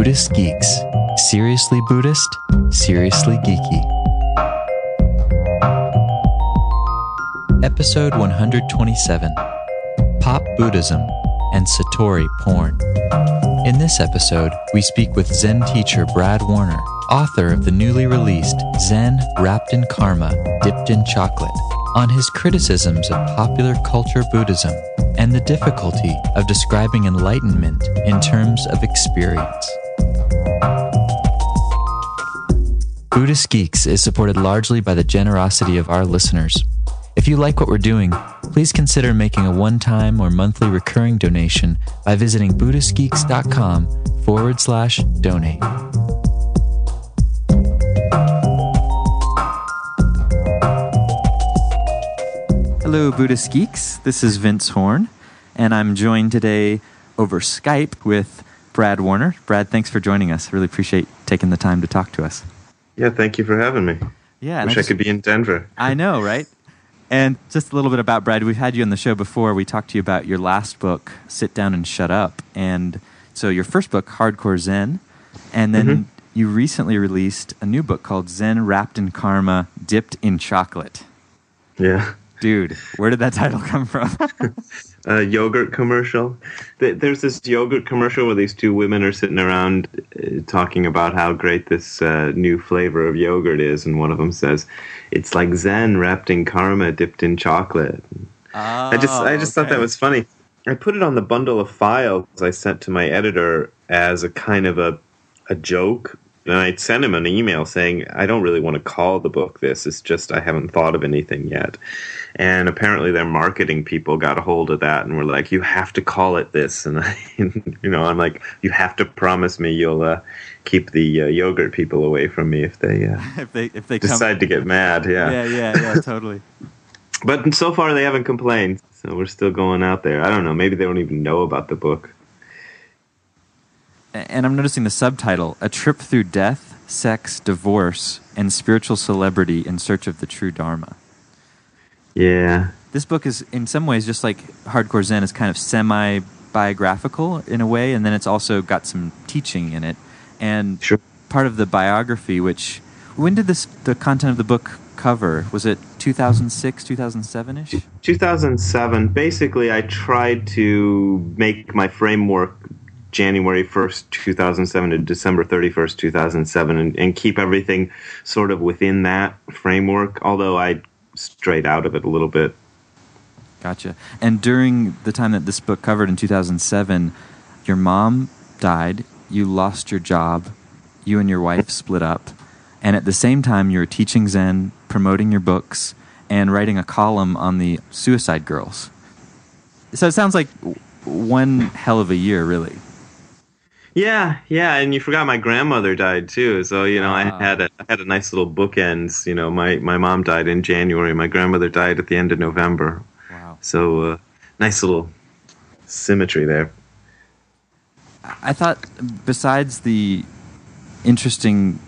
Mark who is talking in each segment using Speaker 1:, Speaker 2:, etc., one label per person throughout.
Speaker 1: Buddhist Geeks. Seriously Buddhist, seriously geeky. Episode 127 Pop Buddhism and Satori Porn. In this episode, we speak with Zen teacher Brad Warner, author of the newly released Zen Wrapped in Karma, Dipped in Chocolate, on his criticisms of popular culture Buddhism and the difficulty of describing enlightenment in terms of experience. Buddhist Geeks is supported largely by the generosity of our listeners. If you like what we're doing, please consider making a one time or monthly recurring donation by visiting BuddhistGeeks.com forward slash donate. Hello, Buddhist Geeks. This is Vince Horn, and I'm joined today over Skype with Brad Warner. Brad, thanks for joining us. I really appreciate taking the time to talk to us.
Speaker 2: Yeah, thank you for having me.
Speaker 1: Yeah,
Speaker 2: Wish I,
Speaker 1: just-
Speaker 2: could be in Denver.
Speaker 1: I know, right? And just a little bit about Brad. We've had you on the show before. We talked to you about your last book, Sit Down and Shut Up. And so your first book, Hardcore Zen. And then
Speaker 2: Mhm.
Speaker 1: you recently released a new book called Zen Wrapped in Karma, Dipped in Chocolate.
Speaker 2: Yeah.
Speaker 1: Dude, where did that title come from?
Speaker 2: A yogurt commercial. There's this yogurt commercial where these two women are sitting around uh, talking about how great this uh, new flavor of yogurt is, and one of them says, "It's like Zen wrapped in karma, dipped in chocolate." I just, I just thought that was funny. I put it on the bundle of files I sent to my editor as a kind of a, a joke, and I sent him an email saying I don't really want to call the book this. It's just I haven't thought of anything yet. And apparently, their marketing people got a hold of that and were like, "You have to call it this." And I, you know, I'm like, "You have to promise me you'll uh, keep the uh, yogurt people away from me if they uh,
Speaker 1: if they if they come,
Speaker 2: decide to get mad."
Speaker 1: yeah, yeah, yeah, totally.
Speaker 2: But so far they haven't complained, so we're still going out there. I don't know. Maybe they don't even know about the book.
Speaker 1: And I'm noticing the subtitle: A Trip Through Death, Sex, Divorce, and Spiritual Celebrity in Search of the True Dharma.
Speaker 2: Yeah,
Speaker 1: this book is in some ways just like hardcore zen is kind of semi biographical in a way and then it's also got some teaching in it and
Speaker 2: Sure.
Speaker 1: part of the biography which when did this the content of the book cover was it 2006 2007ish
Speaker 2: 2007. Basically, I tried to make my framework January 1st, 2007 to December 31st, 2007, and, and keep everything sort of within that framework. Although I strayed out of it a little bit.
Speaker 1: gotcha and during the time that this book covered in 2007 your mom died you lost your job you and your wife split up and at the same time you were teaching zen promoting your books and writing a column on the suicide girls so it sounds like one hell of a year really
Speaker 2: Yeah, yeah, and you forgot my grandmother died too. So you know,
Speaker 1: Ah.
Speaker 2: I had a I had a nice little bookends. You know, my my mom died in January. My grandmother died at the end of November.
Speaker 1: wow
Speaker 2: So uh, nice little symmetry there.
Speaker 1: I thought besides the interesting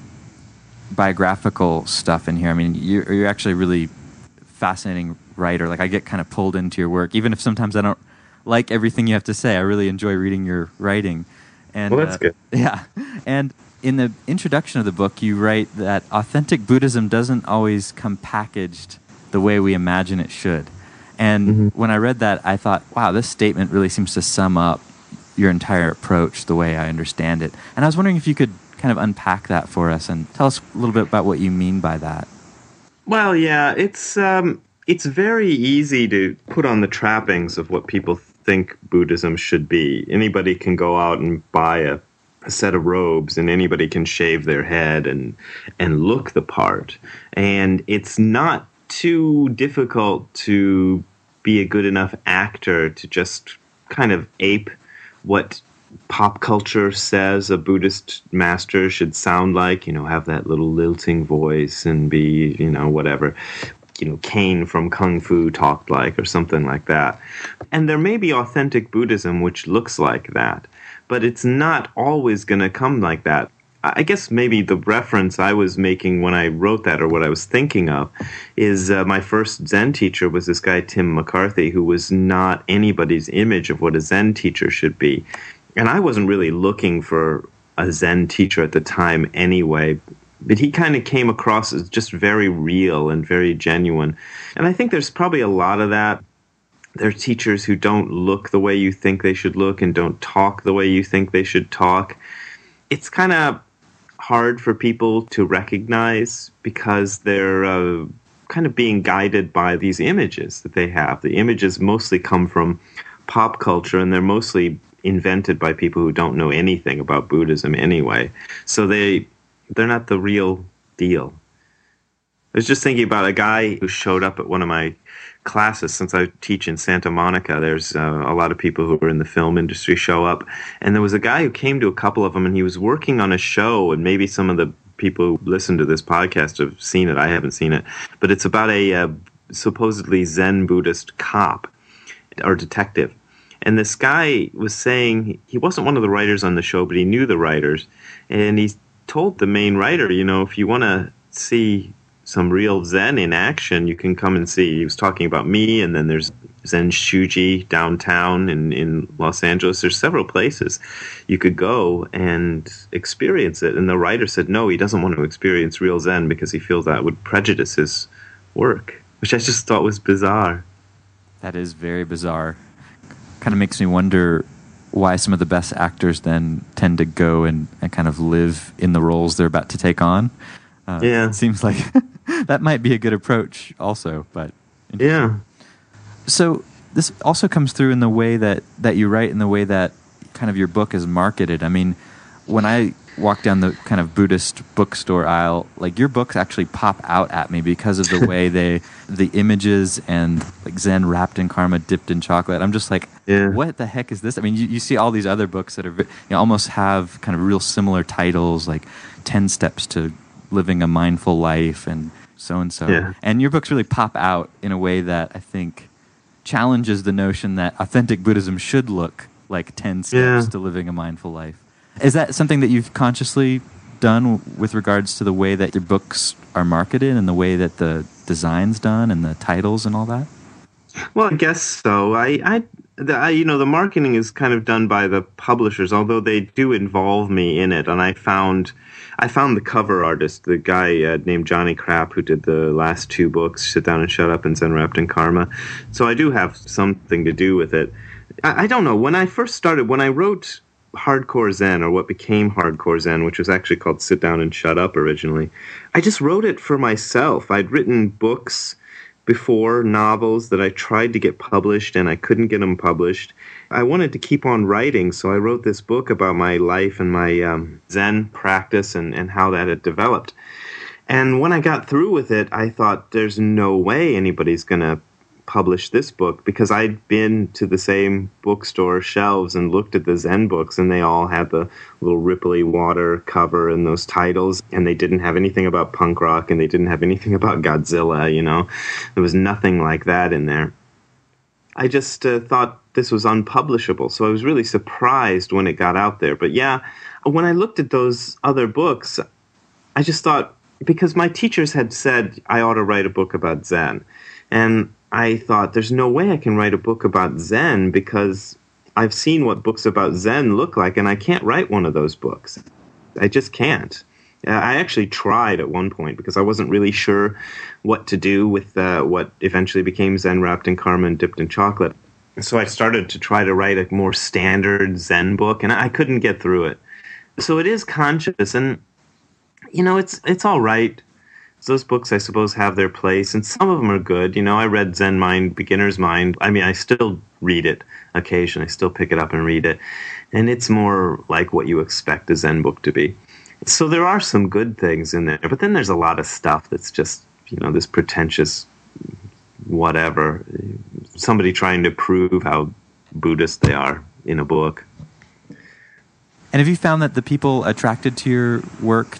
Speaker 1: biographical stuff in here, I mean, you're, you're actually a really fascinating writer. Like I get kind of pulled into your work, even if sometimes I don't like everything you have to say. I really enjoy reading your writing. And
Speaker 2: Well, that's
Speaker 1: uh,
Speaker 2: good.
Speaker 1: Yeah, and in the introduction of the book, you write that authentic Buddhism doesn't always come packaged the way we imagine it should. And
Speaker 2: Mhm.
Speaker 1: when I read that, I thought, wow, this statement really seems to sum up your entire approach the way I understand it. And I was wondering if you could kind of unpack that for us and tell us a little bit about what you mean by that.
Speaker 2: Well, yeah, it's um, it's very easy to put on the trappings of what people think Buddhism should be. Anybody can go out and buy a, a set of robes, and anybody can shave their head and and look the part. And it's not too difficult to be a good enough actor to just kind of ape what pop culture says a Buddhist master should sound like, you know, have that little lilting voice and be, you know, whatever, you know, Caine from Kung Fu talked like or something like that. And there may be authentic Buddhism which looks like that, but it's not always going to come like that. I guess maybe the reference I was making when I wrote that, or what I was thinking of, is uh, my first Zen teacher was this guy Tim McCarthy, who was not anybody's image of what a Zen teacher should be, and I wasn't really looking for a Zen teacher at the time anyway. But he kind of came across as just very real and very genuine. And I think there's probably a lot of that. There are teachers who don't look the way you think they should look and don't talk the way you think they should talk. It's kind of hard for people to recognize because they're uh, kind of being guided by these images that they have. The images mostly come from pop culture and they're mostly invented by people who don't know anything about Buddhism anyway. So they they're not the real deal. I was just thinking about a guy who showed up at one of my classes since I teach in Santa Monica. There's uh, a lot of people who are in the film industry show up, and there was a guy who came to a couple of them, and he was working on a show, and maybe some of the people who listen to this podcast have seen it. I haven't seen it, but it's about a uh, supposedly Zen Buddhist cop or detective. And this guy was saying he wasn't one of the writers on the show, but he knew the writers, and he told the main writer, you know, if you want to see some real Zen in action, you can come and see. He was talking about me, and then there's Zenshuji downtown in, in Los Angeles. There's several places you could go and experience it. And the writer said, no, he doesn't want to experience real Zen because he feels that would prejudice his work, which I just thought was bizarre.
Speaker 1: That is very bizarre. Kind of makes me wonder why some of the best actors then tend to go and, and kind of live in the roles they're about to take on. Uh, yeah. It seems like that might be a good approach also, but.
Speaker 2: Yeah.
Speaker 1: So this also comes through in the way that, that you write, in the way that kind of your book is marketed. I mean, when I walk down the kind of Buddhist bookstore aisle, like your books actually pop out at me because of the way they, the images and like Zen wrapped in karma, dipped in chocolate. I'm just like, yeah. what the heck is this? I mean, you, you see all these other books that are, you know, almost have kind of real similar titles, like 10 Steps to Living a Mindful Life and so and so. And your books really pop out in a way that I think challenges the notion that authentic Buddhism should look like 10 steps yeah. to living a mindful life. Is that something that you've consciously done with regards to the way that your books are marketed and the way that the design's done and the titles and all that?
Speaker 2: Well, I guess so. I, I, the, I, you know, the marketing is kind of done by the publishers, although they do involve me in it. And I found, I found the cover artist, the guy uh, named Johnny Crap, who did the last two books, "Sit Down and Shut Up" and "Zen Wrapped in Karma." So I do have something to do with it. I, I don't know. When I first started, when I wrote Hardcore Zen, or what became Hardcore Zen, which was actually called Sit Down and Shut Up originally, I just wrote it for myself. I'd written books before, novels that I tried to get published and I couldn't get them published. I wanted to keep on writing, so I wrote this book about my life and my um, Zen practice and, and how that had developed. And when I got through with it, I thought, there's no way anybody's going to publish this book because I'd been to the same bookstore shelves and looked at the Zen books, and they all had the little ripply water cover and those titles, and they didn't have anything about punk rock and they didn't have anything about Godzilla, you know. There was nothing like that in there. I just uh, thought this was unpublishable, so I was really surprised when it got out there. But yeah, when I looked at those other books, I just thought, because my teachers had said I ought to write a book about Zen. And I thought, there's no way I can write a book about Zen because I've seen what books about Zen look like, and I can't write one of those books. I just can't. I actually tried at one point because I wasn't really sure what to do with uh, what eventually became Zen wrapped in karma and dipped in chocolate. So I started to try to write a more standard Zen book, and I couldn't get through it. So it is conscious, and you know, it's it's all right those books, I suppose, have their place, and some of them are good. You know, I read Zen Mind, Beginner's Mind. I mean, I still read it occasionally. I still pick it up and read it, and it's more like what you expect a Zen book to be. So there are some good things in there, but then there's a lot of stuff that's just, you know, this pretentious whatever. Somebody trying to prove how Buddhist they are in a book.
Speaker 1: And have you found that the people attracted to your work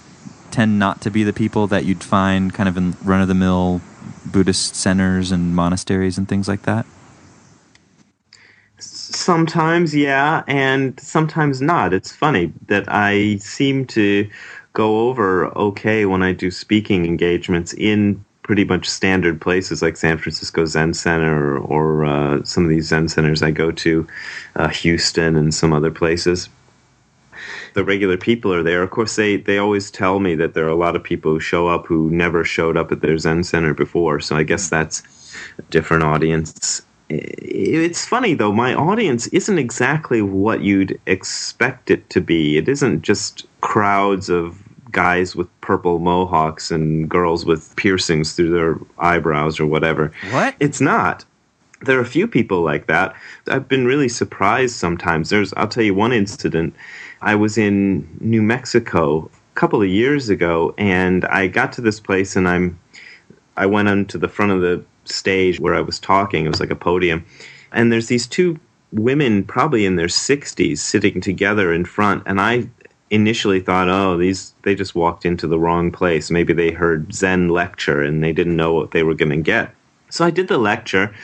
Speaker 1: tend not to be the people that you'd find kind of in run of the mill Buddhist centers and monasteries and things like that?
Speaker 2: Sometimes, yeah, and sometimes not. It's funny that I seem to go over okay when I do speaking engagements in pretty much standard places like San Francisco Zen Center or uh, some of these Zen centers I go to, uh, Houston and some other places. The regular people are there. Of course, they, they always tell me that there are a lot of people who show up who never showed up at their Zen center before. So I guess mm. that's a different audience. It's funny though, my audience isn't exactly what you'd expect it to be. It isn't just crowds of guys with purple mohawks and girls with piercings through their eyebrows or whatever.
Speaker 1: What?
Speaker 2: It's not. There are a few people like that. I've been really surprised sometimes. There's I'll tell you one incident. I was in New Mexico a couple of years ago and I got to this place and I'm I went onto the front of the stage where I was talking. It was like a podium. And there's these two women probably in their 60s sitting together in front and I initially thought, oh, these they just walked into the wrong place. Maybe they heard Zen lecture and they didn't know what they were going to get. So I did the lecture.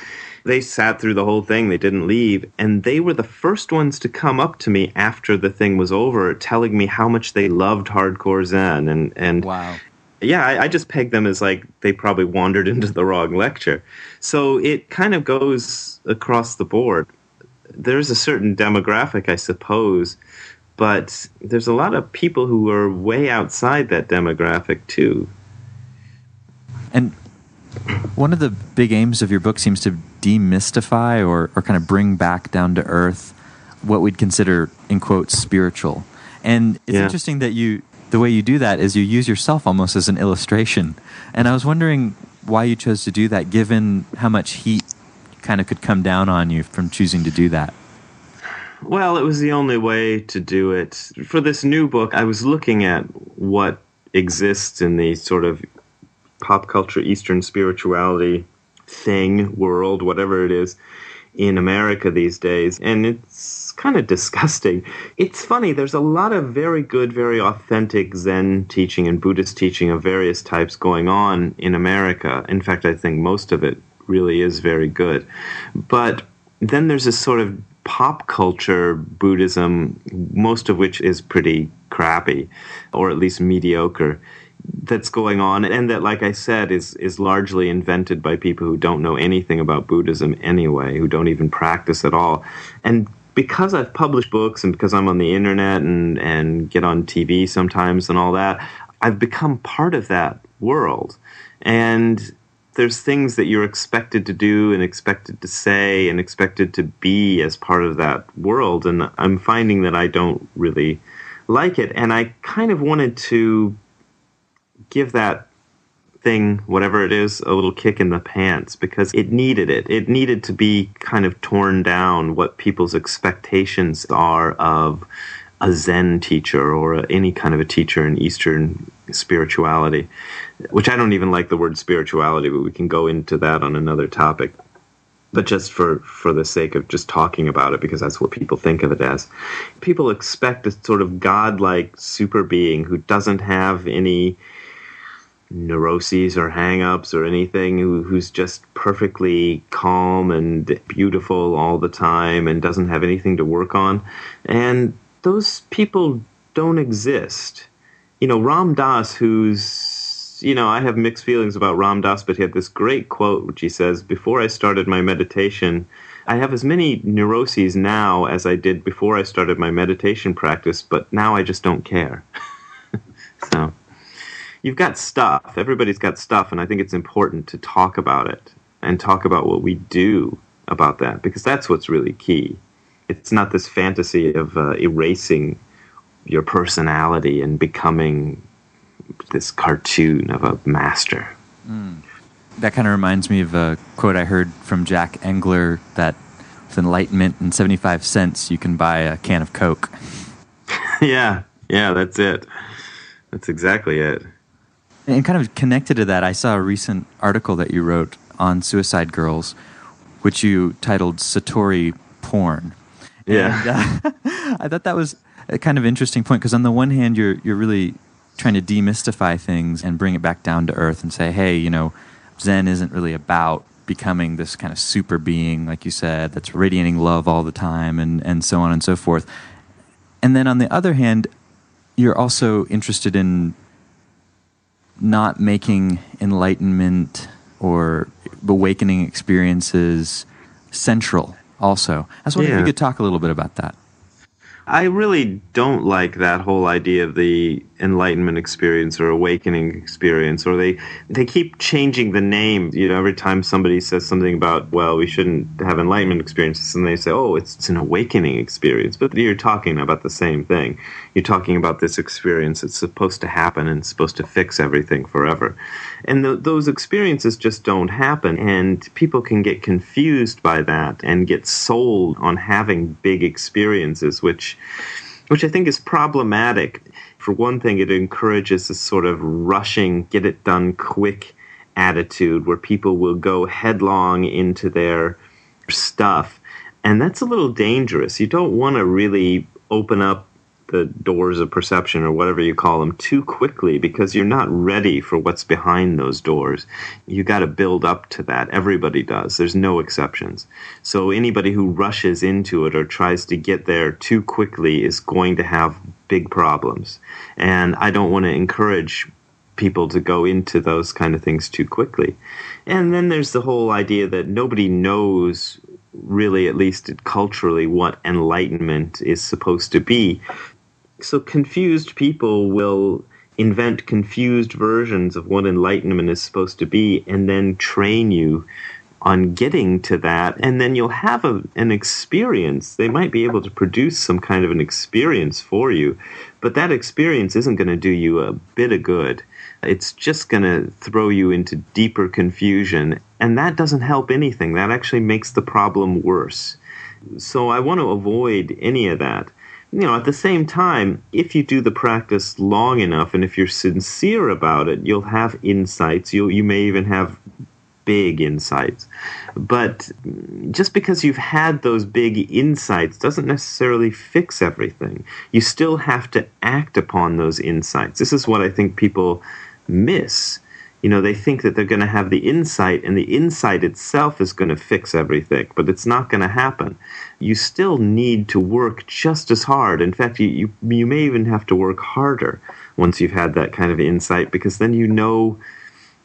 Speaker 2: They sat through the whole thing. They didn't leave, and they were the first ones to come up to me after the thing was over, telling me how much they loved hardcore Zen and and
Speaker 1: wow.
Speaker 2: Yeah, I, I just pegged them as like they probably wandered into the wrong lecture. So it kind of goes across the board. There's a certain demographic, I suppose, but there's a lot of people who are way outside that demographic too.
Speaker 1: And one of the big aims of your book seems to demystify or, or kind of bring back down to earth what we'd consider, in quotes, spiritual. And it's yeah. interesting that you, the way you do that is you use yourself almost as an illustration. And I was wondering why you chose to do that, given how much heat kind of could come down on you from choosing to do that.
Speaker 2: Well, it was the only way to do it. For this new book, I was looking at what exists in the sort of pop culture Eastern spirituality thing, world, whatever it is, in America these days. And it's kind of disgusting. It's funny, there's a lot of very good, very authentic Zen teaching and Buddhist teaching of various types going on in America. In fact, I think most of it really is very good. But then there's this sort of pop culture Buddhism, most of which is pretty crappy, or at least mediocre, that's going on, and that, like I said, is is largely invented by people who don't know anything about Buddhism anyway, who don't even practice at all, and because I've published books and because I'm on the internet and and get on TV sometimes and all that, I've become part of that world, and there's things that you're expected to do and expected to say and expected to be as part of that world and i'm finding that i don't really like it. And i kind of wanted to give that thing whatever it is a little kick in the pants because it needed it it needed to be kind of torn down what people's expectations are of a zen teacher or any kind of a teacher in eastern spirituality which I don't even like the word spirituality, but we can go into that on another topic. But just for, for the sake of just talking about it, because that's what people think of it as. People expect a sort of godlike super being who doesn't have any neuroses or hang-ups or anything who, who's just perfectly calm and beautiful all the time and doesn't have anything to work on and those people don't exist you know ram dass who's you know, I have mixed feelings about Ram Dass, but he had this great quote, which he says, Before I started my meditation, I have as many neuroses now as I did before I started my meditation practice, but now I just don't care. so, you've got stuff. Everybody's got stuff, and I think it's important to talk about it and talk about what we do about that because that's what's really key. It's not this fantasy of uh, erasing your personality and becoming this cartoon of a master.
Speaker 1: Mm. That kind of reminds me of a quote I heard from Jack Engler that with enlightenment and 75 cents, you can buy a can of Coke.
Speaker 2: yeah, yeah, that's it. That's exactly it.
Speaker 1: And kind of connected to that, I saw a recent article that you wrote on suicide girls, which you titled Satori Porn.
Speaker 2: Yeah.
Speaker 1: And, uh, I thought that was a kind of interesting point because on the one hand, you're you're really trying to demystify things and bring it back down to earth and say, hey, you know, Zen isn't really about becoming this kind of super being, like you said, that's radiating love all the time and, and so on and so forth. And then on the other hand, you're also interested in not making enlightenment or awakening experiences central also. I was wondering yeah. if you could talk a little bit about that.
Speaker 2: I really don't like that whole idea of the enlightenment experience or awakening experience or they they keep changing the name you know every time somebody says something about well we shouldn't have enlightenment experiences and they say oh it's, it's an awakening experience but you're talking about the same thing you're talking about this experience that's supposed to happen and supposed to fix everything forever and th- those experiences just don't happen and people can get confused by that and get sold on having big experiences which which I think is problematic. For one thing, it encourages this sort of rushing, get it done quick attitude where people will go headlong into their stuff. And that's a little dangerous. You don't want to really open up the doors of perception or whatever you call them too quickly because you're not ready for what's behind those doors. You got to build up to that. Everybody does. There's no exceptions. So anybody who rushes into it or tries to get there too quickly is going to have big problems. And I don't want to encourage people to go into those kind of things too quickly. And then there's the whole idea that nobody knows really, at least culturally, what enlightenment is supposed to be so confused people will invent confused versions of what enlightenment is supposed to be and then train you on getting to that. And then you'll have a, an experience. They might be able to produce some kind of an experience for you but that experience isn't going to do you a bit of good. It's just going to throw you into deeper confusion and that doesn't help anything. That actually makes the problem worse. So i want to avoid any of that you know, at the same time, if you do the practice long enough and if you're sincere about it, you'll have insights. You you may even have big insights. But just because you've had those big insights doesn't necessarily fix everything. You still have to act upon those insights. This is what I think people miss you know, they think that they're going to have the insight, and the insight itself is going to fix everything, but it's not going to happen. You still need to work just as hard. In fact, you, you, you may even have to work harder once you've had that kind of insight, because then you know,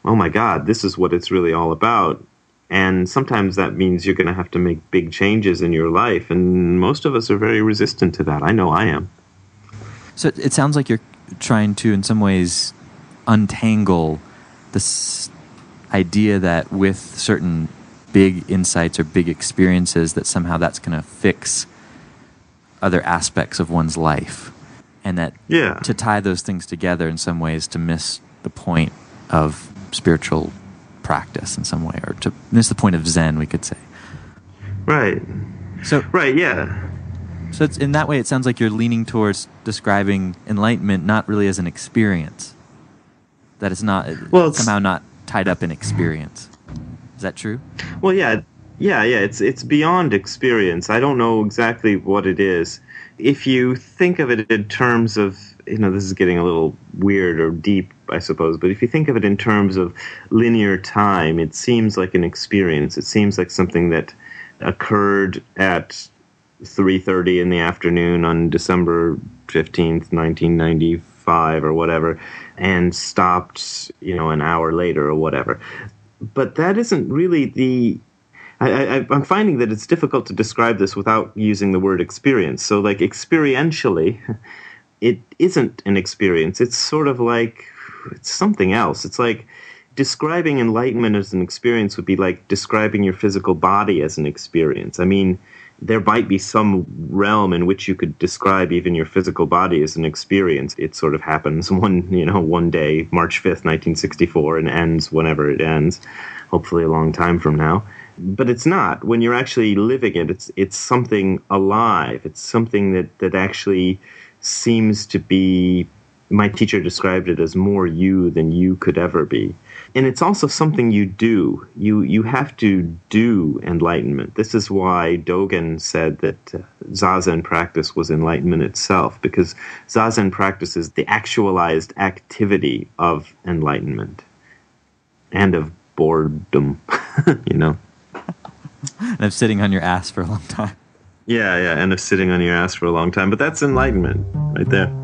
Speaker 2: oh my God, this is what it's really all about. And sometimes that means you're going to have to make big changes in your life, and most of us are very resistant to that. I know I am.
Speaker 1: So it sounds like you're trying to, in some ways, untangle this idea that with certain big insights or big experiences that somehow that's going to fix other aspects of one's life. And that
Speaker 2: yeah.
Speaker 1: to tie those things together in some ways to miss the point of spiritual practice in some way or to miss the point of zen we could say.
Speaker 2: Right.
Speaker 1: So
Speaker 2: right yeah.
Speaker 1: So in that way it sounds like you're leaning towards describing enlightenment not really as an experience that it's not well, it's, somehow not tied up in experience. Is that true?
Speaker 2: Well, yeah, yeah, yeah. It's it's beyond experience. I don't know exactly what it is. If you think of it in terms of you know, this is getting a little weird or deep, I suppose, but if you think of it in terms of linear time, it seems like an experience. It seems like something that occurred at 3:30 in the afternoon on December 15th, 1995 or whatever and stopped, you know, an hour later or whatever. But that isn't really the. i I, am finding that it's difficult to describe this without using the word experience. So, like, experientially, it isn't an experience. It's sort of like it's something else. It's like describing enlightenment as an experience would be like describing your physical body as an experience. I mean, there might be some realm in which you could describe even your physical body as an experience. It sort of happens one, you know, one day, March 5th, 1964, and ends whenever it ends, hopefully a long time from now. But it's not. When you're actually living it, it's it's something alive. It's something that, that actually seems to be my teacher described it as more you than you could ever be and it's also something you do. You you have to do enlightenment. This is why Dogen said that uh, zazen practice was enlightenment itself, because zazen practice is the actualized activity of enlightenment and of boredom. you know,
Speaker 1: and of sitting on your ass for a long time.
Speaker 2: Yeah, yeah, and of sitting on your ass for a long time. But that's enlightenment right there.